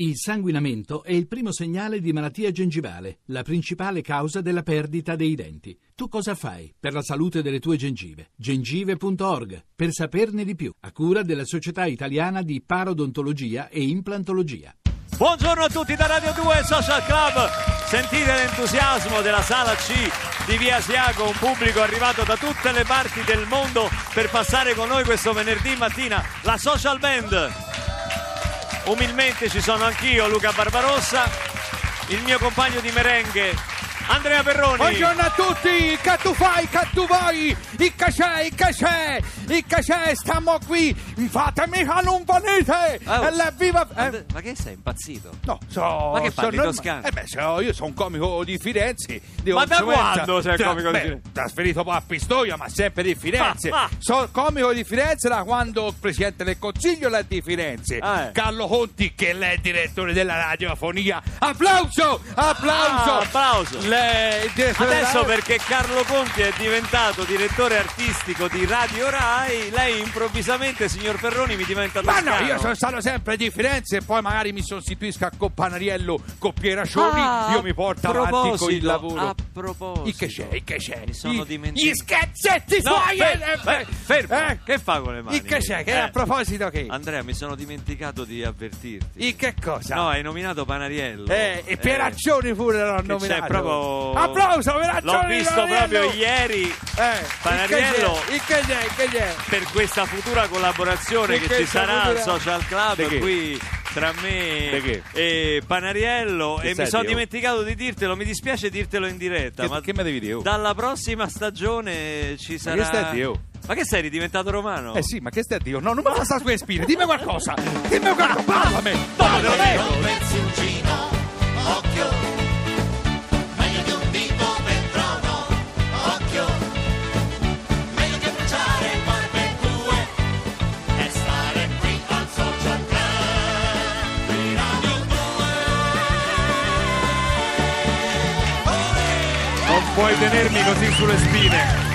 Il sanguinamento è il primo segnale di malattia gengivale, la principale causa della perdita dei denti. Tu cosa fai per la salute delle tue gengive? gengive.org per saperne di più, a cura della Società Italiana di Parodontologia e Implantologia. Buongiorno a tutti da Radio 2 Social Club. Sentite l'entusiasmo della sala C di Via Asiago, un pubblico arrivato da tutte le parti del mondo per passare con noi questo venerdì mattina la Social Band. Umilmente ci sono anch'io, Luca Barbarossa, il mio compagno di merengue Andrea Perroni. Buongiorno a tutti, che tu fai, che tu vuoi, il che c'è, il che c'è, il che c'è, stiamo qui, fatemi che non venite, Oh. e la viva... eh, And- Ma che sei impazzito? No, so, Ma che parli sono- toscano? Eh beh, so, io sono un comico di Firenze. Di Ma da quando sei Tra- comico di beh, Firenze? Trasferito poi a Pistoia, ma sempre di Firenze. Ah, ah. Sono comico di Firenze da quando il Presidente del Consiglio è di Firenze. Ah, eh. Carlo Conti, che lei è direttore della radiofonia. Applauso! Applauso! Ah, applauso. Direttore Adesso perché Carlo Conti è diventato direttore artistico di Radio Rai, lei improvvisamente, signor Perroni, mi diventa Ma toscano. no, io sono stato sempre di Firenze e poi magari mi sostituisca con Panariello, con Pieraccioni, Ah, io mi porto a avanti con il lavoro. A proposito. Il che c'è, che c'è? Mi sono I- dimenticato. Gli schezzetti No, suoi! fer- eh, fer- eh, fermo. eh. Che fa con le mani? Il che c'è? Che Eh. a proposito che? Andrea, mi sono dimenticato di avvertirti. Il che cosa? No, hai nominato Panariello. Eh, e Pieraccioni pure l'hanno nominato. c'è proprio... Applauso! L'ho visto Panariello! proprio ieri Eh, Panariello. Il che c'è? Il che c'è? per questa futura collaborazione Di che che ci sarà al Social Club che? qui tra me che? e Panariello Che e mi sono Dio? dimenticato di dirtelo, mi dispiace dirtelo in diretta, Che- ma che mi devi dire, oh? dalla prossima stagione ci sarà che stai a dire, oh? Ma che sei ridiventato romano? Eh sì, ma che stai a dire? No, non mi fa stare sulle spine, dimmi qualcosa! Dimmi qualcosa, parlami! Parlami! Occhio, tenermi così sulle spine.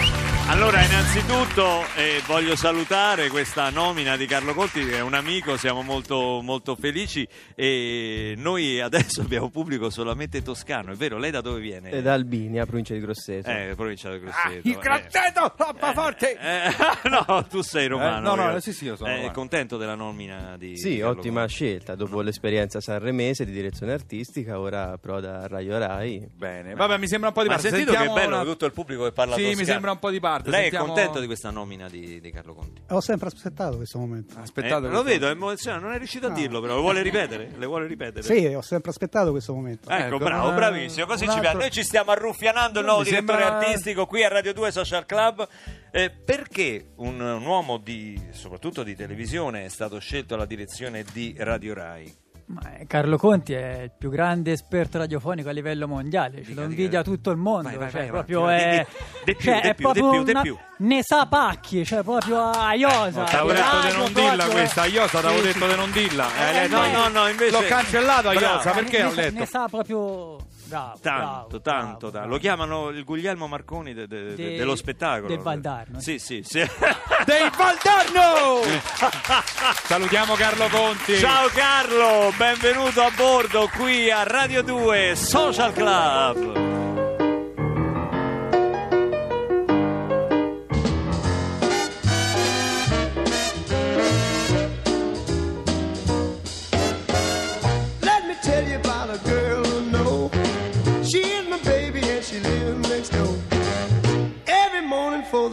Allora, innanzitutto eh, voglio salutare questa nomina di Carlo Conti, che è un amico, siamo molto, molto felici e noi adesso abbiamo pubblico solamente toscano, è vero? Lei da dove viene? E da Albinia, provincia di Grosseto. Eh, provincia del Ah, Grosseto. il grassetto, troppo forte! Eh, no, tu sei romano. Eh, no, no, vero? sì, sì, io sono Eh, romano. contento della nomina di Sì, di Carlo ottima Conti. scelta. Dopo l'esperienza sanremese di direzione artistica, ora proda a Radio Rai. Bene, vabbè, mi sembra un po' di Ma hai parte. sentito che Sentiamo bello una- tutto il pubblico che parla Sì, mi toscano? sembra un po' di parte. Lei Sentiamo- è contento di questa nomina di, di Carlo Conti? Ho sempre aspettato questo momento. Aspettate, Eh, lo vedo, è emozionato, non è riuscito a dirlo, però lo vuole ripetere? Le vuole ripetere? Sì, ho sempre aspettato questo momento. Ecco, Ecco, bravo, ma- bravissimo. Così ci piace. Noi ci stiamo arruffianando il nuovo Mi direttore sembra- artistico qui a Radio 2 Social Club. Eh, perché un, un uomo di, soprattutto di televisione è stato scelto alla direzione di Radio Rai? Ma, eh, Carlo Conti è il più grande esperto radiofonico a livello mondiale, ce Dica, lo dica. invidia tutto il mondo. Vai, vai, cioè, vai, proprio vai, è, di più, cioè, di è più, proprio più, una- più. Ne sa pacchi, cioè proprio a iosa. T'avevo di detto di non dirla questa, io t'avevo Sì, detto sì. di non dirla. Eh, no, no, no, invece- L'ho cancellato a. Iosa, perché ne, ho letto? Ne sa proprio bravo. Tanto, bravo, tanto, bravo, tanto. bravo. Lo chiamano il Guglielmo Marconi de- de- de- De- dello spettacolo. del Valdarno. Sì, sì, sì. Dei Valdarno! Salutiamo Carlo Conti. Ciao Carlo, benvenuto a bordo qui a Radio 2 Social Club.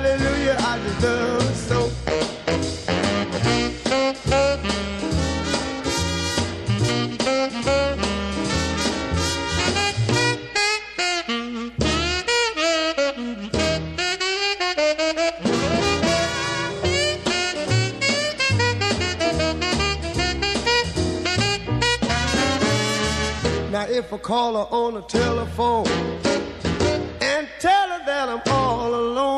Hallelujah, I her so. Now if I call her on the telephone and tell her that I'm all alone,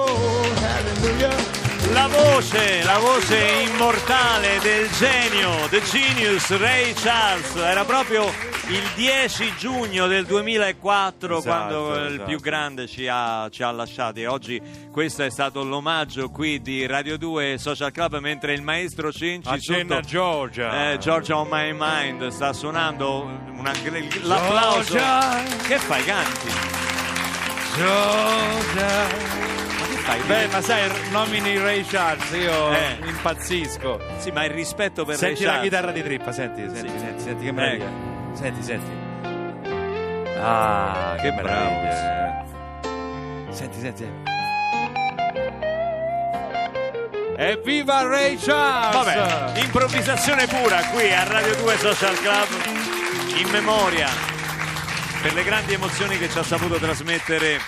La voce, la voce immortale del genio, The Genius Ray Charles, era proprio il 10 giugno del 2004 Esatto, quando il esatto. più grande ci ha, ci ha lasciati. Oggi questo è stato l'omaggio qui di Radio 2 Social Club mentre il maestro Cinci Accenna sotto- Giorgia. eh, Georgia on my mind sta suonando una- l'applauso. Giorgia. Che fai, canti? Giorgia. Fai? Beh, ma sai, nomini Ray Charles, io Eh. impazzisco. Sì, ma il rispetto per Senti Ray la Charles. chitarra di trippa, senti, senti, Sì. senti, senti che meraviglia. Ecco. Senti, senti. Ah, che, Che bravo. meraviglia. Senti, senti. Evviva Ray Charles! Vabbè, improvvisazione pura qui a Radio 2 Social Club in memoria per le grandi emozioni che ci ha saputo trasmettere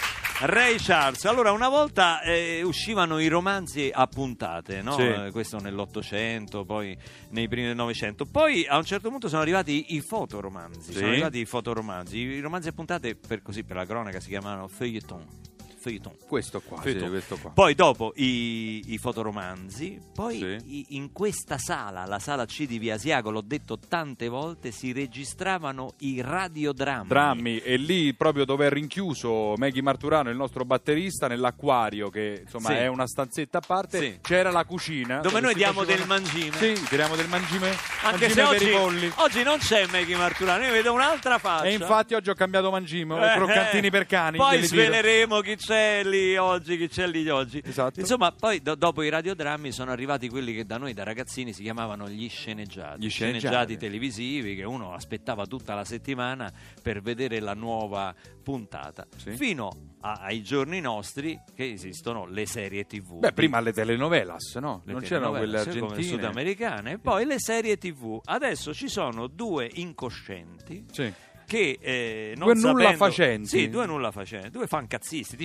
Ray Charles. Allora, una volta eh, uscivano i romanzi a puntate, no? Sì. Eh, questo nell'Ottocento, poi nei primi del Novecento. Poi a un certo punto sono arrivati i, fotoromanzi. Sì. Sono arrivati i fotoromanzi. I romanzi a puntate, per così per la cronaca, si chiamavano feuilleton. Feuilleton. Questo qua, sì, Feuilleton. questo qua. Poi dopo i, i fotoromanzi, poi Sì. i- in questa sala, la sala C di Via Asiago, l'ho detto tante volte, si registravano i radiodrammi. Drammi e lì proprio dove è rinchiuso Maggie Marturano, il nostro batterista, nell'acquario che insomma Sì. è una stanzetta a parte, Sì. c'era la cucina Dove noi si diamo del mangime. Sì, tiriamo del mangime, Anche mangime se oggi, oggi non c'è Maggie Marturano, io vedo un'altra faccia. E infatti oggi ho cambiato mangime, Eh, croccantini eh. per cani. Poi sveleremo chi c'è lì oggi, chi c'è lì oggi. Esatto. Insomma, poi do- dopo i radiodrammi sono arrivati quelli che da noi da ragazzini si chiamavano gli sceneggiati. Gli sceneggiati. televisivi che uno aspettava tutta la settimana per vedere la nuova puntata. Sì. Fino a- ai giorni nostri che esistono le serie TV. Beh, prima le telenovelas, no? Le non c'erano quelle come argentine. sudamericane e poi le serie TV. Adesso ci sono due incoscienti Sì. Che eh, non Due nulla sapendo- facenti. sì, due nulla facenti, due fancazzisti,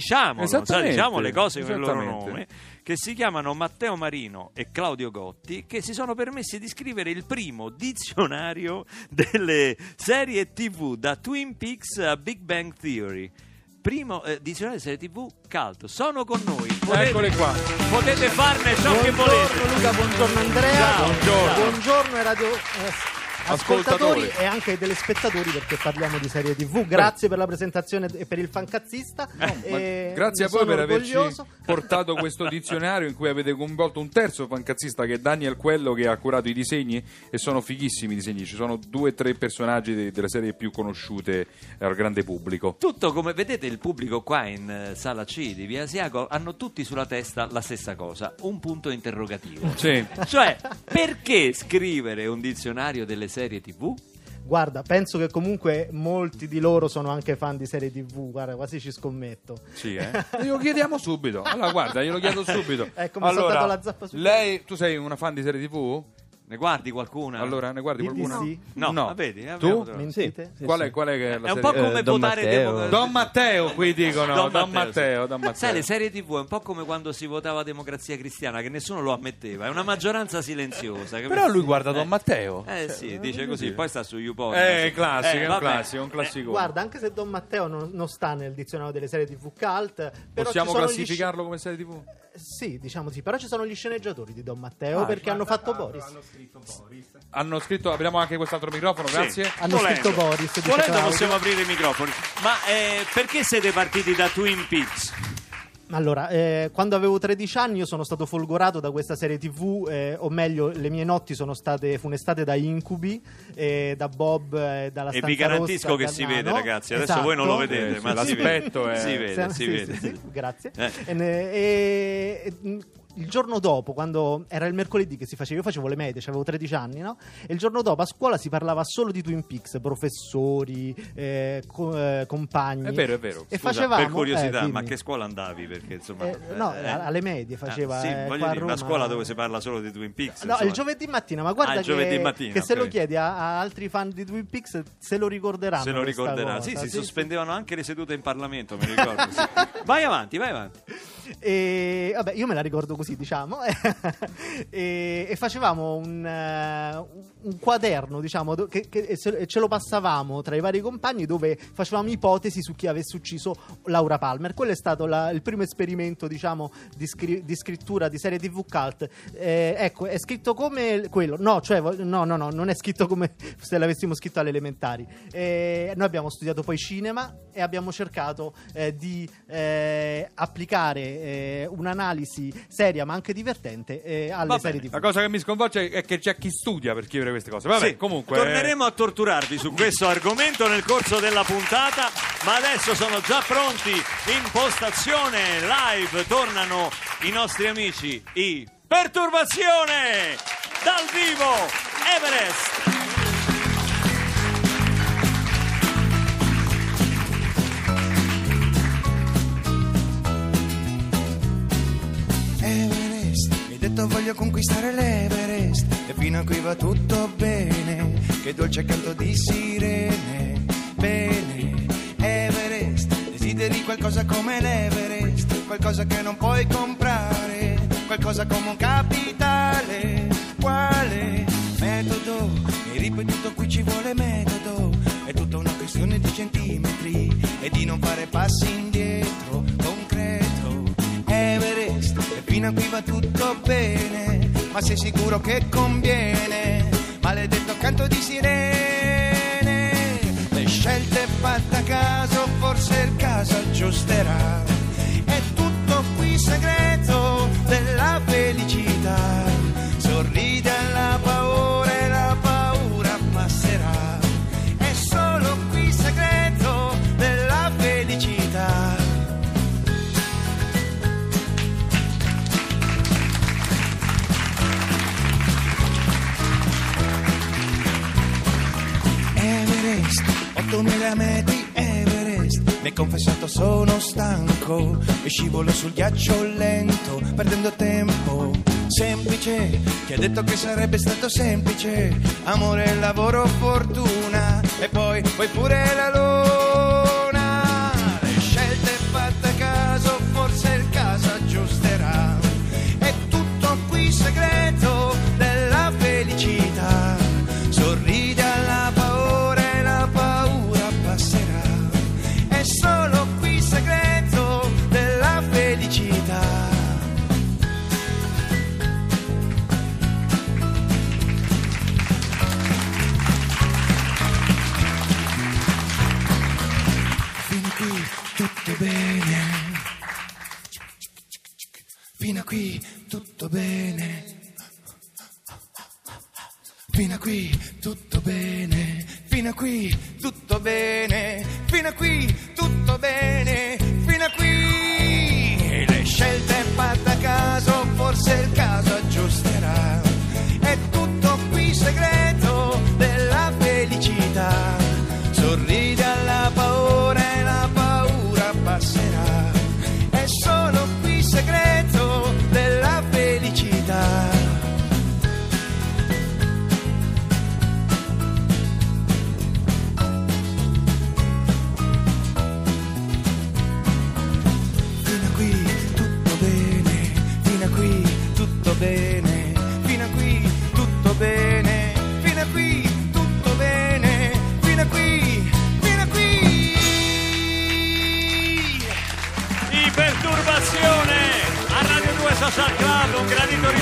Esattamente, diciamo le cose con il loro nome, che si chiamano Matteo Marino e Claudio Gotti, che si sono permessi di scrivere il primo dizionario delle serie TV da Twin Peaks a Big Bang Theory. Primo eh, dizionario di serie TV cult. Sono con noi. Potete, Eccoli qua. potete farne ciò che Buongiorno volete. Luca, buongiorno Andrea. Ciao, buongiorno. Buongiorno ai radio eh, ascoltatori Ascoltatori. e anche ai telespettatori perché parliamo di serie TV. Grazie per la presentazione e per il fancazzista. Eh, Grazie a voi per averci orgoglioso. portato questo dizionario in cui avete coinvolto un terzo fancazzista che è Daniel Quello che ha curato i disegni e sono fighissimi i disegni. Ci sono due o tre personaggi de- delle serie più conosciute al grande pubblico. Tutto come vedete il pubblico qua in eh, sala C di Via Asiago hanno tutti sulla testa la stessa cosa, un punto interrogativo. Sì. Cioè, perché scrivere un dizionario delle serie TV? Guarda, penso che comunque molti di loro sono anche fan di serie TV. Guarda, quasi ci scommetto. Sì, eh? Glielo chiediamo subito. Allora, guarda, glielo chiedo subito. Ecco, mi sono allora, dato la zappa su- Lei, tu sei una fan di serie TV? Ne guardi qualcuna? Allora, ne guardi Di- di qualcuna? sì. No, no. ma vedi, eh, Tu? abbiamo. Mentite? Qual è, qual è che è È un serie? po' come Eh, Don votare Matteo. democ- Don Matteo, qui dicono. Don Don, Matteo, Matteo, sì. Don Matteo. Sai, le serie TV è un po' come quando si votava democrazia cristiana, che nessuno lo ammetteva, è una maggioranza silenziosa. Però lui guarda Don Matteo. Eh sì, dice così, poi sta su YouPorn. Eh, sì. classico, Eh, è un vabbè. classico, un classico. Guarda, anche se Don Matteo non, non sta nel dizionario delle serie TV cult, però Possiamo ci sono gli classificarlo come serie TV? Sì, diciamo sì, però ci sono gli sceneggiatori di Don Matteo Ah, perché hanno fatto Boris. Hanno scritto, abbiamo anche quest'altro microfono, grazie. Sì. Hanno Volendo. scritto Boris, dice Volendo Claudio. possiamo aprire i microfoni. Ma eh, perché siete partiti da Twin Peaks? Allora, eh, quando avevo 13 anni io sono stato folgorato da questa serie tv, eh, o meglio, le mie notti sono state funestate da incubi, eh, da Bob, eh, dalla E vi garantisco rossa, che si vede, ragazzi. Adesso Esatto. voi non lo vedete, Eh, sì, ma si l'aspetto vede. è- Si vede, Sì, si sì, vede. sì, sì, grazie. Eh. E, e- e- il giorno dopo, quando era il mercoledì che si faceva, io facevo le medie, avevo 13 anni, no? E il giorno dopo a scuola si parlava solo di Twin Peaks, professori, eh, co- eh, compagni. È vero, è vero. E Scusa, facevamo, per curiosità, eh, ma che scuola andavi? Perché insomma, Eh, no, alle medie faceva, sì, eh, voglio dire, una Roma. scuola dove si parla solo di Twin Peaks. No, insomma. il giovedì mattina, ma guarda Ah, che, mattina, che se lo chiedi a, a altri fan di Twin Peaks se lo ricorderanno. Se lo ricorderà. cosa, Sì, si sì, sospendevano anche le sedute in Parlamento, mi ricordo. sì. Vai avanti, vai avanti. E vabbè, io me la ricordo così, diciamo. e, e facevamo un, eh, un quaderno, diciamo, che, che- e se- e ce lo passavamo tra i vari compagni dove facevamo ipotesi su chi avesse ucciso Laura Palmer. Quello è stato la- il primo esperimento, diciamo, di, scri- di scrittura di serie TV cult. Eh, ecco, è scritto come quello. No, cioè, no, no, no, non è scritto come se l'avessimo scritto alle elementari. Eh, noi abbiamo studiato poi cinema e abbiamo cercato eh, di eh, eh, un'analisi seria ma anche divertente eh, alle serie. TV. La cosa che mi sconvolge è che c'è chi studia per scrivere queste cose. Vabbè, Sì, comunque. eh, torneremo a torturarvi su questo argomento nel corso della puntata, ma adesso sono già pronti in postazione live. Tornano i nostri amici, i Perturbazione dal vivo Everest. Detto voglio conquistare l'Everest e fino a qui va tutto bene, che dolce canto di sirene, bene, Everest, desideri qualcosa come l'Everest, qualcosa che non puoi comprare, qualcosa come un capitale, quale metodo? Hai ripetuto qui ci vuole metodo, è tutta una questione di centimetri e di non fare passi indietro, fino a qui va tutto bene ma sei sicuro che conviene? Maledetto canto di sirene le scelte fatte a caso forse il caso aggiusterà confessato sono stanco E scivolo sul ghiaccio lento Perdendo tempo. Semplice Ti ha detto che sarebbe stato semplice? Amore, lavoro, fortuna E poi, poi pure Fino a qui tutto bene, fino a qui tutto bene, fino a qui tutto bene, fino a qui. Le scelte fatte a caso, forse il caso aggiusterà. È tutto qui segreto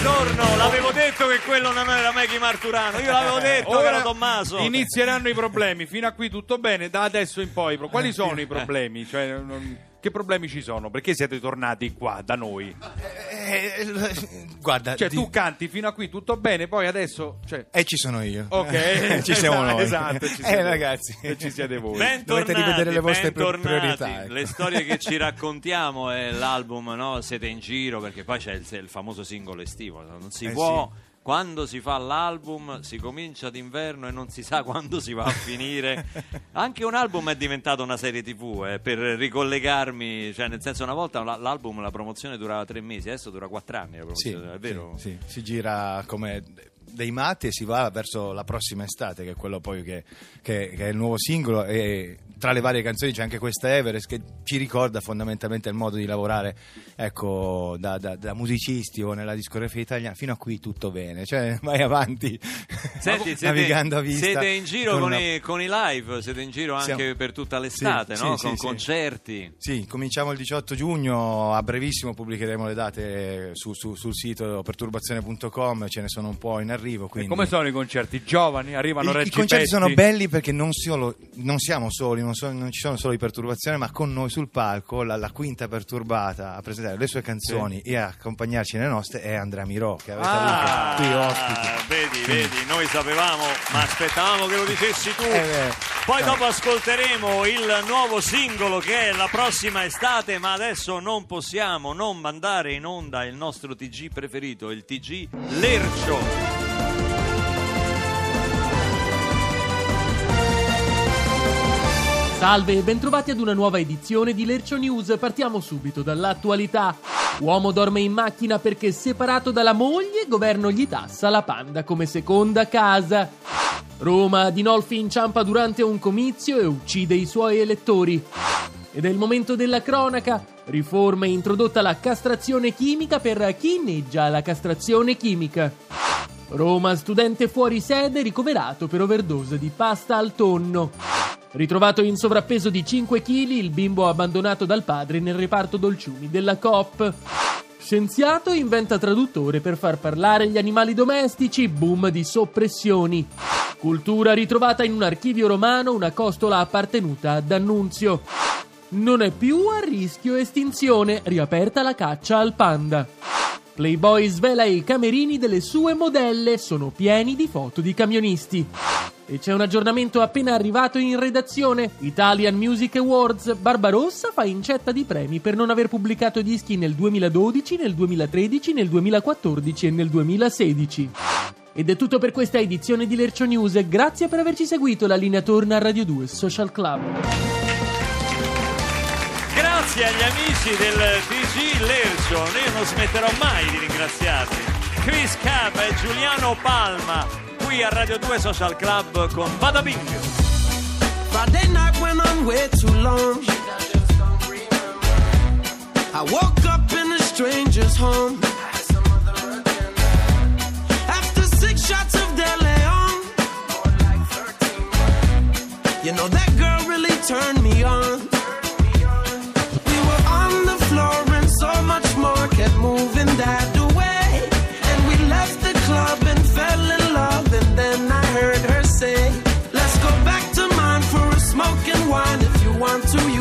ritorno. L'avevo detto che quello non era Maggie Marturano. Io l'avevo detto che era Tommaso. inizieranno i problemi. Fino a qui tutto bene, da adesso in poi. Quali sono i problemi? Cioè, non- che problemi ci sono? Perché siete tornati qua da noi? Eh, l- guarda, Cioè, di- tu canti fino a qui tutto bene, poi adesso. Cioè... E ci sono io. Ok, ci siamo noi. Esatto, ci eh, siete- ragazzi. e ci siete voi. Bentornati, Dovete rivedere le vostre priorità, ecco. Le storie che ci raccontiamo è l'album, no? Siete in giro perché poi c'è il, il famoso singolo estivo. Non si Eh, può. Quando si fa l'album si comincia d'inverno e non si sa quando si va a finire. Anche un album è diventato una serie tv eh, per ricollegarmi, cioè nel senso una volta la- l'album la promozione durava tre mesi, adesso dura quattro anni la Sì, promozione, è vero? sì, sì. si gira come dei matti e si va verso la prossima estate, che è quello poi che, che- che è il nuovo singolo. E tra le varie canzoni c'è anche questa Everest che ci ricorda fondamentalmente il modo di lavorare ecco, da, da- da musicisti o nella discografia italiana. Fino a qui tutto bene, cioè vai avanti Senti, siete, navigando a vista. siete in giro con con, una- i, con i live, siete in giro anche Siamo- per tutta l'estate, Sì, no? sì, con sì, concerti. Sì, cominciamo il 18 giugno, a brevissimo pubblicheremo le date su- su- sul sito perturbazione.com, ce ne sono un po' in arrivo. E Quindi... come sono i concerti? Giovani? Arrivano I, i concerti sono belli perché non, solo- non siamo soli, non, so- non ci sono solo i perturbazione, ma con noi sul palco la, la quinta perturbata a presentare le sue canzoni e a accompagnarci nelle nostre è Andrea Mirò, che avete Ah, avuto qui ospiti. vedi, vedi, noi sapevamo, ma aspettavamo che lo dicessi tu. Eh. Poi No. dopo ascolteremo il nuovo singolo che è la prossima estate, ma adesso non possiamo non mandare in onda il nostro TG preferito, il TG Lercio. Salve e bentrovati ad una nuova edizione di Lercio News. Partiamo subito dall'attualità. Uomo dorme in macchina perché separato dalla moglie, governo gli tassa la panda come seconda casa. Roma, Dinolfi inciampa durante un comizio e uccide i suoi elettori. Ed è il momento della cronaca. Riforma introdotta la castrazione chimica per chi inneggia la castrazione chimica. Roma, studente fuori sede ricoverato per overdose di pasta al tonno. Ritrovato in sovrappeso di 5 kg, il bimbo abbandonato dal padre nel reparto dolciumi della Coop. Scienziato inventa traduttore per far parlare gli animali domestici, boom di soppressioni. Cultura ritrovata in un archivio romano una costola appartenuta ad D'Annunzio. Non è più a rischio estinzione, riaperta la caccia al panda. Playboy svela i camerini delle sue modelle, sono pieni di foto di camionisti. E c'è un aggiornamento appena arrivato in redazione. Italian Music Awards. Barbarossa fa incetta di premi per non aver pubblicato dischi nel 2012, nel 2013, nel 2014 e nel 2016. Ed è tutto per questa edizione di Lercio News. Grazie per averci seguito. La linea torna a Radio 2 Social Club. Grazie agli amici del TG Lercio, io non smetterò mai di ringraziarli. Chris Cab e Giuliano Palma, qui a Radio 2 Social Club con Bada Bing. Friday night went on way too long. I woke up in a stranger's home. After six shots of De Leon, you know that girl really turned me on. We were on the floor and so much more kept moving that If you want to, you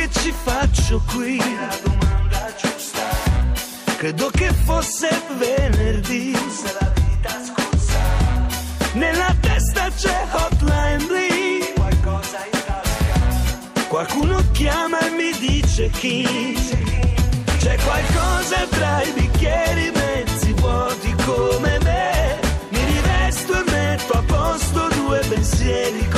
che ci faccio qui? La domanda giusta. Credo che fosse venerdì. Se la vita scorsa. Nella testa c'è hotline bling. Qualcosa in tasca. Qualcuno chiama e mi dice chi. C'è C'è qualcosa tra i bicchieri mezzi vuoti come me. Mi rivesto e metto a posto due pensieri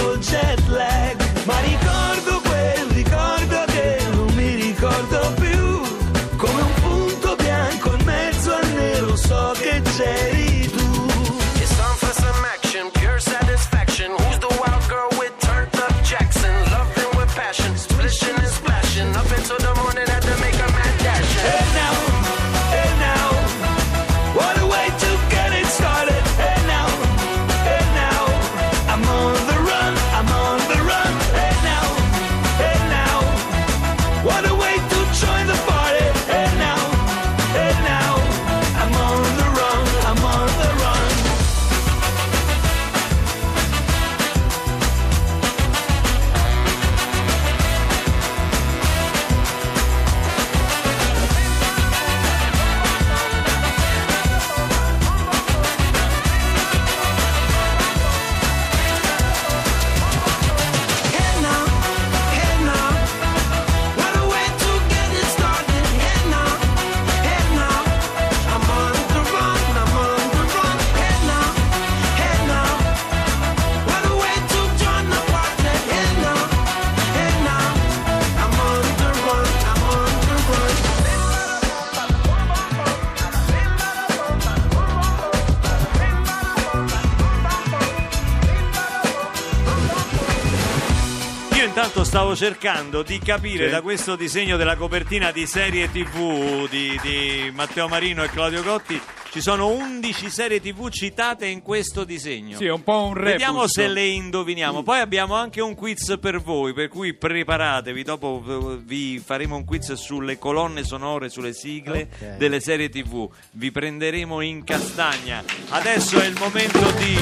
stavo cercando di capire Sì. da questo disegno della copertina di serie TV di, di Matteo Marino e Claudio Gotti. Ci sono 11 serie TV citate in questo disegno. Sì, è un po' un rebus. Vediamo se le indoviniamo. Poi abbiamo anche un quiz per voi, per cui preparatevi. Dopo eh, vi faremo un quiz sulle colonne sonore, sulle sigle Ok. delle serie TV. Vi prenderemo in castagna. Adesso è il momento di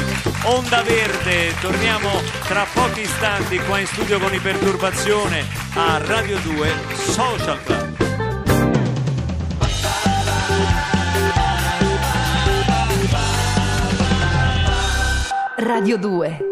Onda Verde. Torniamo tra pochi istanti qua in studio con Iperturbazione a Radio 2 Social Club. Radio 2